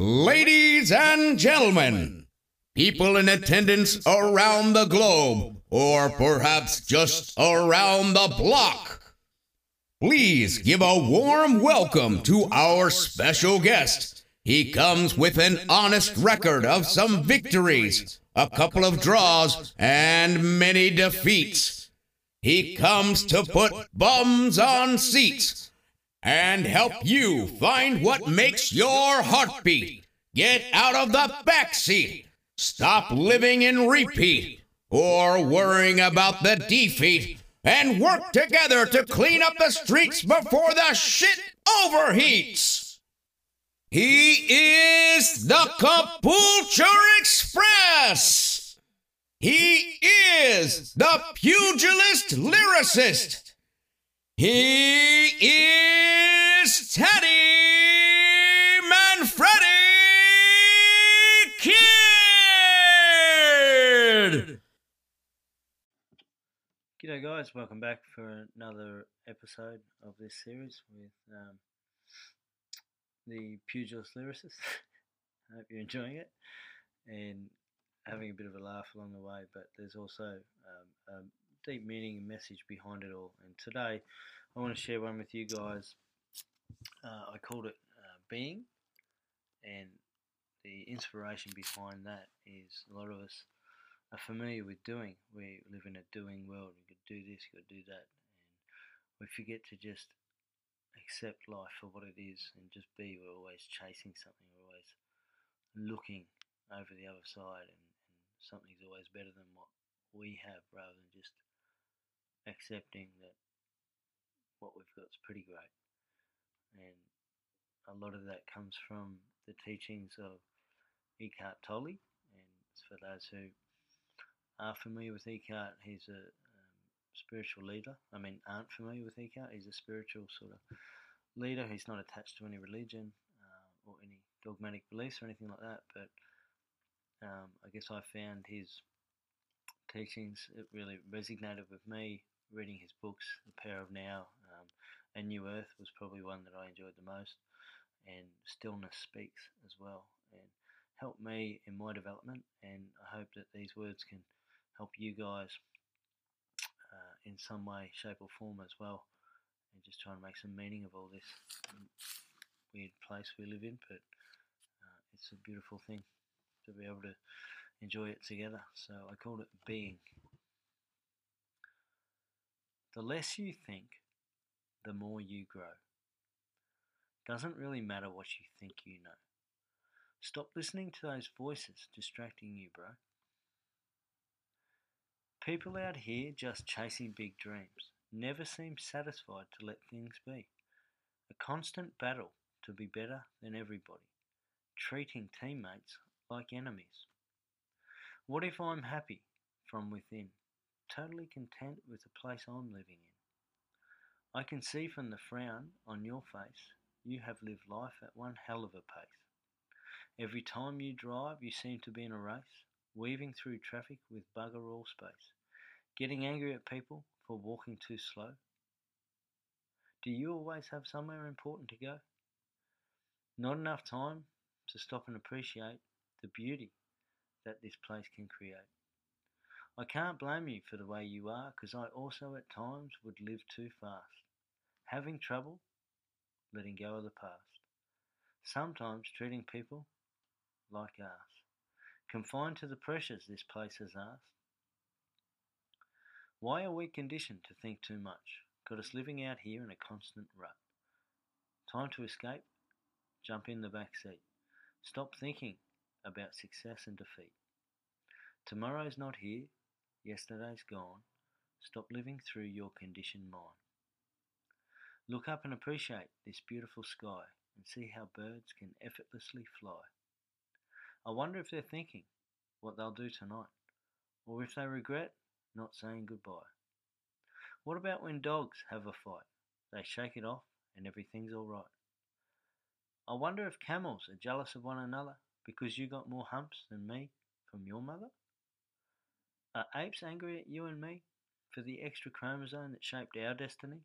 Ladies and gentlemen, people in attendance around the globe, or perhaps just around the block, please give a warm welcome to our special guest. He comes with an honest record of some victories, a couple of draws, and many defeats. He comes to put bums on seats and help you find what makes your heartbeat. Get out of the back seat. Stop living in repeat or worrying about the defeat and work together to clean up the streets before the shit overheats. He is the Capulture Express. He is the pugilist lyricist. He is Teddy Manfredi Kid. G'day guys, welcome back for another episode of this series with um, the pugilist lyricist. I hope you're enjoying it and having a bit of a laugh along the way, but there's also um, a deep meaning and message behind it all. And today I want to share one with you guys. Uh, I called it uh, Being, and the inspiration behind that is a lot of us are familiar with doing. We live in a doing world. You could do this, you could do that, and we forget to just accept life for what it is and just be. We're always chasing something. We're always looking over the other side, and, and something's always better than what we have, rather than just accepting that what we've got is pretty great. And a lot of that comes from the teachings of Eckhart Tolle. And for those who are familiar with Eckhart, he's a um, spiritual leader. I mean, aren't familiar with Eckhart, he's a spiritual sort of leader. He's not attached to any religion uh, or any dogmatic beliefs or anything like that. But um, I guess I found his teachings, it really resonated with me. Reading his books, The Power of Now um, and New Earth was probably one that I enjoyed the most, and Stillness Speaks as well, and helped me in my development. And I hope that these words can help you guys uh, in some way, shape, or form as well. And just trying to make some meaning of all this weird place we live in, but uh, it's a beautiful thing to be able to enjoy it together. So I called it being. The less you think, the more you grow. Doesn't really matter what you think you know. Stop listening to those voices distracting you, bro. People out here just chasing big dreams never seem satisfied to let things be. A constant battle to be better than everybody, treating teammates like enemies. What if I'm happy from within, totally content with the place I'm living in? I can see from the frown on your face you have lived life at one hell of a pace. Every time you drive, you seem to be in a race, weaving through traffic with bugger all space, getting angry at people for walking too slow. Do you always have somewhere important to go? Not enough time to stop and appreciate the beauty that this place can create. I can't blame you for the way you are, because I also at times would live too fast, having trouble letting go of the past. Sometimes treating people like ours, confined to the pressures this place has asked. Why are we conditioned to think too much? Got us living out here in a constant rut. Time to escape? Jump in the back seat. Stop thinking about success and defeat. Tomorrow's not here, yesterday's gone. Stop living through your conditioned mind. Look up and appreciate this beautiful sky and see how birds can effortlessly fly. I wonder if they're thinking what they'll do tonight, or if they regret not saying goodbye. What about when dogs have a fight? They shake it off and everything's alright. I wonder if camels are jealous of one another because you got more humps than me from your mother? Are apes angry at you and me for the extra chromosome that shaped our destiny?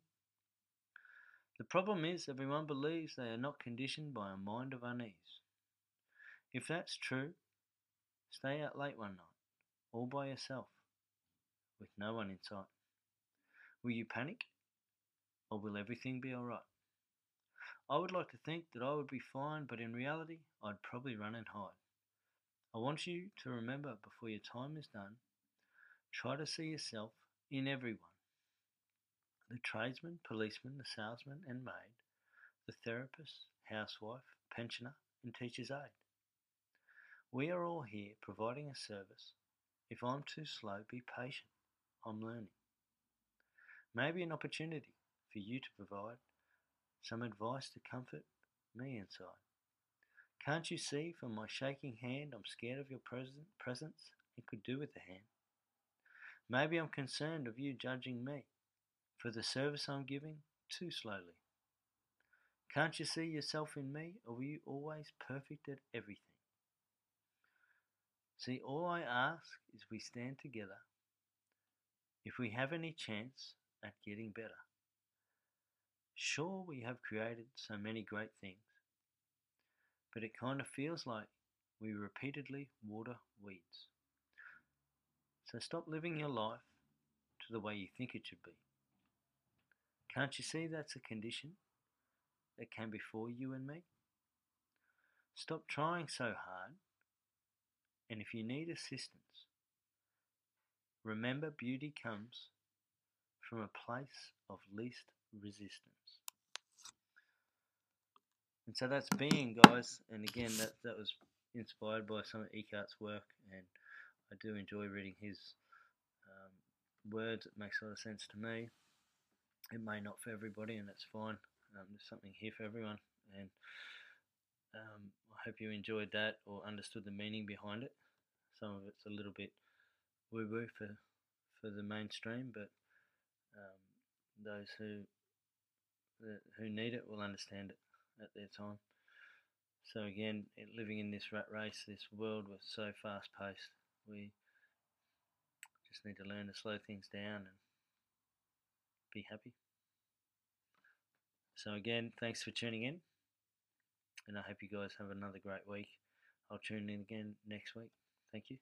The problem is everyone believes they are not conditioned by a mind of unease. If that's true, stay out late one night, all by yourself, with no one in sight. Will you panic? Or will everything be alright? I would like to think that I would be fine, but in reality, I'd probably run and hide. I want you to remember before your time is done, try to see yourself in everyone the tradesman, policeman, the salesman and maid, the therapist, housewife, pensioner, and teacher's aide. We are all here providing a service. If I'm too slow, be patient. I'm learning. Maybe an opportunity for you to provide some advice to comfort me inside. Can't you see from my shaking hand I'm scared of your presence and could do with a hand? Maybe I'm concerned of you judging me for the service I'm giving too slowly. Can't you see yourself in me, or were you always perfect at everything? See, all I ask is we stand together if we have any chance at getting better. Sure, we have created so many great things, but it kind of feels like we repeatedly water weeds. So stop living your life to the way you think it should be. Can't you see that's a condition that came before you and me? Stop trying so hard, and if you need assistance, remember beauty comes from a place of least resistance. And so that's being, guys. And again, that that was inspired by some of Eckhart's work, and I do enjoy reading his um, words. It makes a lot of sense to me. It may not for everybody, and that's fine. Um, there's something here for everyone, and um, I hope you enjoyed that or understood the meaning behind it. Some of it's a little bit woo-woo for for the mainstream, but um, those who who need it will understand it at their time. So again, living in this rat race, this world was so fast paced, we just need to learn to slow things down and be happy. So again, thanks for tuning in, and I hope you guys have another great week. I'll tune in again next week. Thank you.